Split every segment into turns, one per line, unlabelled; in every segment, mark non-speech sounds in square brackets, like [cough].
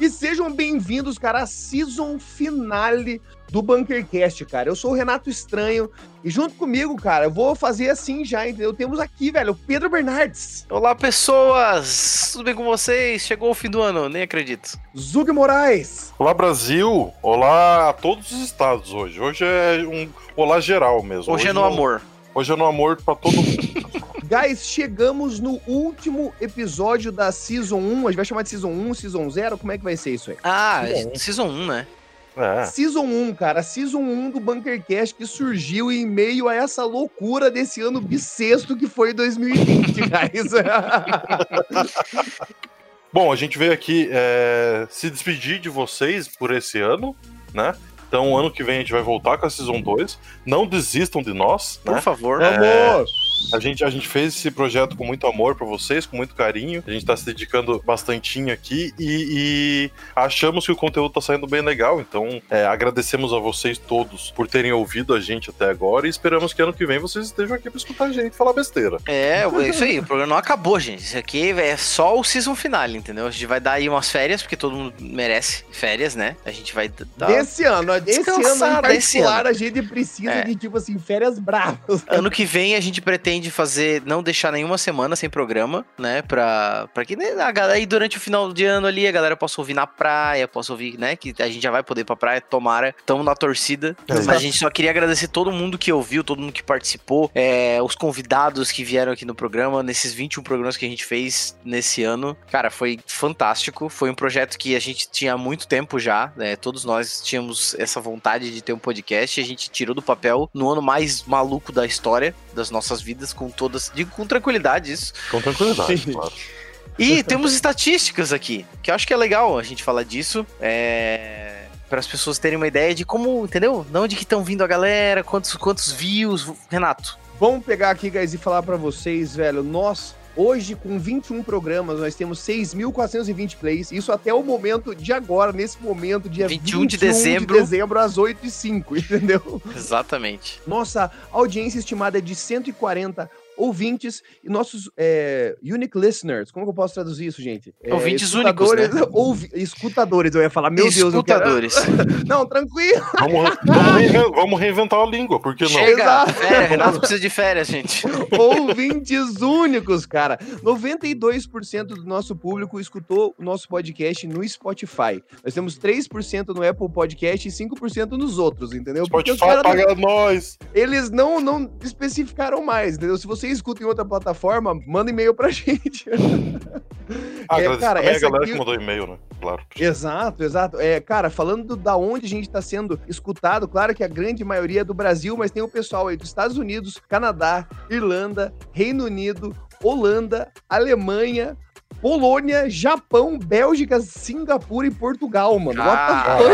e sejam bem-vindos, cara, à season finale do Bunkercast, cara. Eu sou o Renato Estranho e junto comigo, cara, eu vou fazer assim já, entendeu? Temos aqui, velho, o Pedro Bernardes.
Olá, pessoas! Tudo bem com vocês? Chegou o fim do ano, nem acredito.
Zug Moraes.
Olá, Brasil! Olá a todos os estados hoje. Hoje é um olá geral mesmo.
Hoje, hoje é no amor.
Hoje é no amor pra todo mundo.
Guys, chegamos no último episódio da Season 1. A gente vai chamar de Season 1, Season 0. Como é que vai ser isso aí?
Ah, Season 1, né?
É. Season 1, cara. Season 1 do Bunkercast que surgiu em meio a essa loucura desse ano bissexto que foi 2020, [laughs] guys. [laughs]
Bom, a gente veio aqui é, se despedir de vocês por esse ano, né? Então, ano que vem a gente vai voltar com a Season 2. Não desistam de nós,
Por
né?
favor.
É, Vamos! A gente, a gente fez esse projeto com muito amor para vocês, com muito carinho. A gente tá se dedicando bastantinho aqui e, e achamos que o conteúdo tá saindo bem legal. Então, é, agradecemos a vocês todos por terem ouvido a gente até agora e esperamos que ano que vem vocês estejam aqui pra escutar a gente falar besteira.
É, é isso aí. O programa não acabou, gente. Isso aqui é só o season finale, entendeu? A gente vai dar aí umas férias, porque todo mundo merece férias, né? A gente vai dar.
Desse ano, desse ano em particular, ano. a gente precisa é. de, tipo assim, férias bravas.
Ano que vem a gente pretende pretende fazer, não deixar nenhuma semana sem programa, né? Pra, pra que né, a galera aí durante o final de ano ali, a galera possa ouvir na praia, possa ouvir, né? Que a gente já vai poder ir pra praia, tomara. Tamo na torcida. Mas a gente só queria agradecer todo mundo que ouviu, todo mundo que participou, é, os convidados que vieram aqui no programa, nesses 21 programas que a gente fez nesse ano. Cara, foi fantástico. Foi um projeto que a gente tinha há muito tempo já, né? Todos nós tínhamos essa vontade de ter um podcast. A gente tirou do papel no ano mais maluco da história das nossas vidas com todas. Digo com tranquilidade isso.
Com tranquilidade, claro.
E temos estatísticas aqui, que eu acho que é legal a gente falar disso. É para as pessoas terem uma ideia de como, entendeu? De onde que estão vindo a galera, quantos, quantos views, Renato.
Vamos pegar aqui, guys, e falar para vocês, velho. Nós Hoje, com 21 programas, nós temos 6.420 plays. Isso até o momento de agora, nesse momento, dia 21, 21 de dezembro. de dezembro, às 8 h 05 entendeu?
Exatamente.
Nossa audiência estimada é de 140 ouvintes e nossos é, unique listeners. Como que eu posso traduzir isso, gente?
É, ouvintes únicos, né? [laughs]
Ouvi, escutadores, eu ia falar. Meu
escutadores.
Deus, [laughs] Escutadores. Não, tranquilo.
Vamos, [laughs] vamos, vamos, reinventar a língua, por que não?
Chega, férias, Renato precisa de férias, gente.
ouvintes únicos, cara. 92% do nosso público escutou o nosso podcast no Spotify. Nós temos 3% no Apple Podcast e 5% nos outros, entendeu?
Spotify paga nós.
Eles não, não especificaram mais, entendeu? Se você você escuta em outra plataforma, manda e-mail pra [laughs] gente.
Ah, é, cara, essa a galera aqui... que mandou e-mail, né? Claro.
Exato, exato. É, cara, falando da onde a gente está sendo escutado, claro que a grande maioria é do Brasil, mas tem o pessoal aí dos Estados Unidos, Canadá, Irlanda, Reino Unido, Holanda, Alemanha, Polônia, Japão, Bélgica, Singapura e Portugal, mano.
Caralho,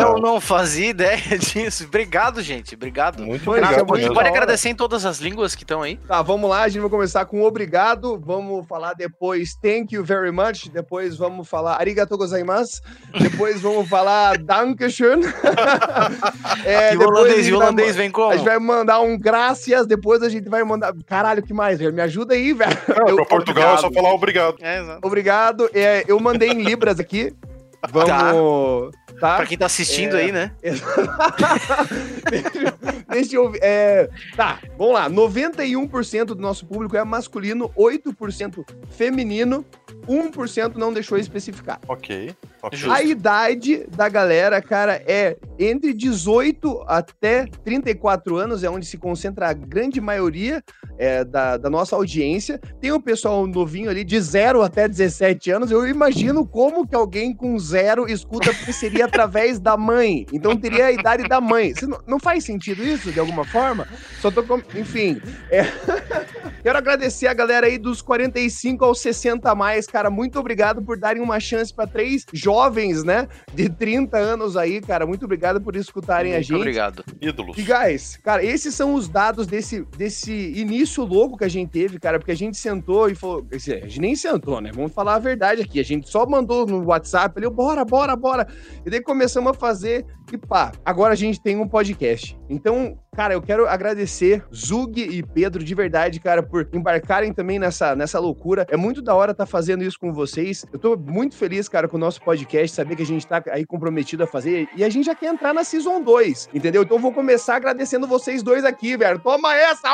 Eu não fazia ideia [laughs] disso. Obrigado, gente. Obrigado.
Muito obrigado.
Pode, pode agradecer em todas as línguas que estão aí.
Tá, vamos lá. A gente vai começar com obrigado. Vamos falar depois thank you very much. Depois vamos falar arigatou gozaimasu. Depois vamos falar dankeschön. [laughs]
é, e o holandês, e o holandês vem como?
A gente vai mandar um graças. Depois a gente vai mandar... Caralho, que mais, velho? Me ajuda aí, velho.
Pra Portugal é só falar obrigado obrigado.
É, obrigado. É, eu mandei em Libras aqui. Vamos.
Tá. tá. Pra quem tá assistindo é... aí, né?
deixa, [laughs] deixa eu ver. É... Tá, vamos lá. 91% do nosso público é masculino, 8% feminino, 1% não deixou especificar.
Ok.
okay. A idade da galera, cara, é entre 18 até 34 anos, é onde se concentra a grande maioria é, da, da, nossa audiência. Tem o pessoal novinho ali de 0 até 17 anos. Eu imagino como que alguém com zero escuta, porque seria através da mãe. Então teria a idade da mãe. Não, não, faz sentido isso, de alguma forma? Só tô com... Enfim. É... [laughs] Quero agradecer a galera aí dos 45 aos 60 a mais, cara. Muito obrigado por darem uma chance para três jovens, né? De 30 anos aí, cara. Muito obrigado por escutarem
muito
a gente.
Obrigado.
Ídolos.
E, guys, cara, esses são os dados desse, desse início início louco que a gente teve, cara, porque a gente sentou e falou. A gente nem sentou, né? Vamos falar a verdade aqui. A gente só mandou no WhatsApp ali, bora, bora, bora. E daí começamos a fazer e pá, agora a gente tem um podcast. Então, cara, eu quero agradecer Zug e Pedro de verdade, cara, por embarcarem também nessa, nessa loucura. É muito da hora estar tá fazendo isso com vocês. Eu tô muito feliz, cara, com o nosso podcast, saber que a gente tá aí comprometido a fazer. E a gente já quer entrar na Season 2, entendeu? Então eu vou começar agradecendo vocês dois aqui, velho. Toma essa!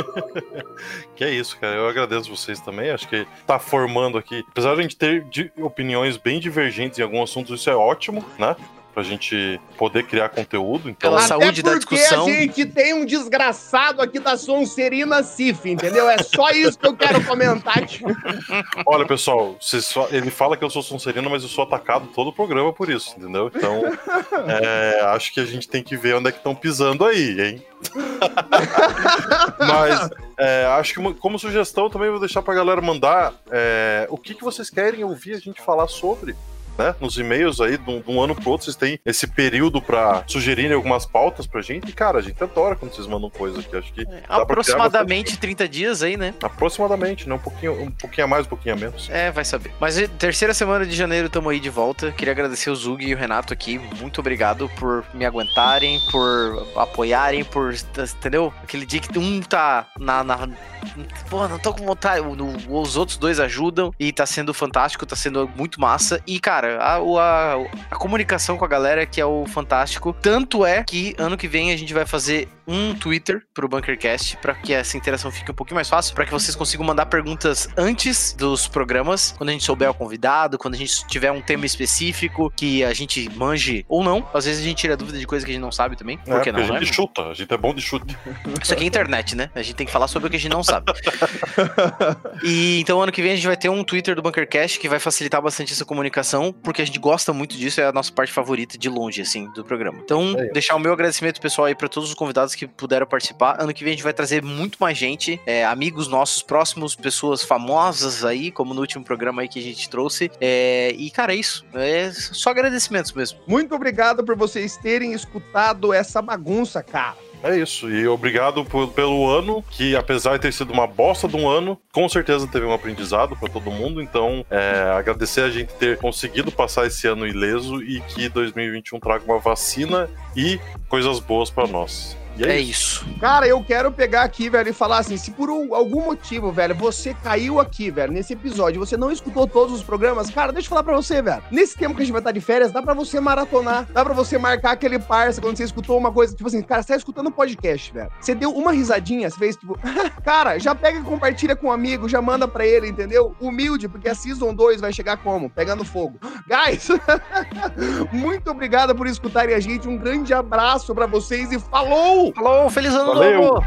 [laughs]
que é isso, cara. Eu agradeço vocês também. Acho que tá formando aqui. Apesar de a gente ter opiniões bem divergentes em alguns assuntos, isso é ótimo, né? Pra gente poder criar conteúdo. Então...
Pela saúde da discussão.
a gente tem um desgraçado aqui da Sonserina Cif, entendeu? É só isso que eu quero comentar. [laughs]
Olha, pessoal, só... ele fala que eu sou Sonserina, mas eu sou atacado todo o programa por isso, entendeu? Então, [laughs] é... acho que a gente tem que ver onde é que estão pisando aí, hein? [laughs] mas é, acho que como sugestão também vou deixar pra galera mandar é, o que, que vocês querem ouvir a gente falar sobre né? Nos e-mails aí, de um, de um ano pro outro, vocês têm esse período pra sugerirem algumas pautas pra gente. E, cara, a gente adora quando vocês mandam coisa aqui. Acho que. É,
aproximadamente 30 dias aí, né?
Aproximadamente, né? Um pouquinho, um pouquinho a mais, um pouquinho a menos.
É, vai saber. Mas terceira semana de janeiro estamos aí de volta. Queria agradecer o Zug e o Renato aqui. Muito obrigado por me aguentarem, por apoiarem, por. Entendeu? Aquele dia que um tá na. na Pô, não tô com vontade. os outros dois ajudam e tá sendo fantástico, tá sendo muito massa. E, cara, a, a, a comunicação com a galera que é o fantástico. Tanto é que ano que vem a gente vai fazer um Twitter pro Bunkercast para que essa interação fique um pouquinho mais fácil, para que vocês consigam mandar perguntas antes dos programas, quando a gente souber o convidado, quando a gente tiver um tema específico que a gente manje ou não. Às vezes a gente tira dúvida de coisa que a gente não sabe também.
Por é, que não? A gente né? chuta, a gente é bom de chute. [laughs]
Isso aqui é internet, né? A gente tem que falar sobre o que a gente não sabe. [laughs] e então ano que vem a gente vai ter um Twitter do Bunkercast que vai facilitar bastante essa comunicação, porque a gente gosta muito disso, é a nossa parte favorita de longe, assim, do programa. Então, é deixar o meu agradecimento pessoal aí para todos os convidados que puderam participar. Ano que vem a gente vai trazer muito mais gente, é, amigos nossos próximos, pessoas famosas aí, como no último programa aí que a gente trouxe. É, e, cara, é isso. É só agradecimentos mesmo.
Muito obrigado por vocês terem escutado essa bagunça, cara.
É isso. E obrigado por, pelo ano, que apesar de ter sido uma bosta de um ano, com certeza teve um aprendizado para todo mundo. Então, é, agradecer a gente ter conseguido passar esse ano ileso e que 2021 traga uma vacina e coisas boas para nós.
E é, é isso.
isso. Cara, eu quero pegar aqui, velho, e falar assim: se por algum motivo, velho, você caiu aqui, velho, nesse episódio, você não escutou todos os programas, cara, deixa eu falar pra você, velho. Nesse tempo que a gente vai estar de férias, dá pra você maratonar, dá pra você marcar aquele parça quando você escutou uma coisa, tipo assim, cara, você tá escutando podcast, velho. Você deu uma risadinha, você fez tipo, [laughs] cara, já pega e compartilha com um amigo, já manda pra ele, entendeu? Humilde, porque a Season 2 vai chegar como? Pegando fogo. [gasps] Guys, [laughs] muito obrigado por escutarem a gente, um grande abraço pra vocês e falou!
Falou, feliz ano
Valeu. novo!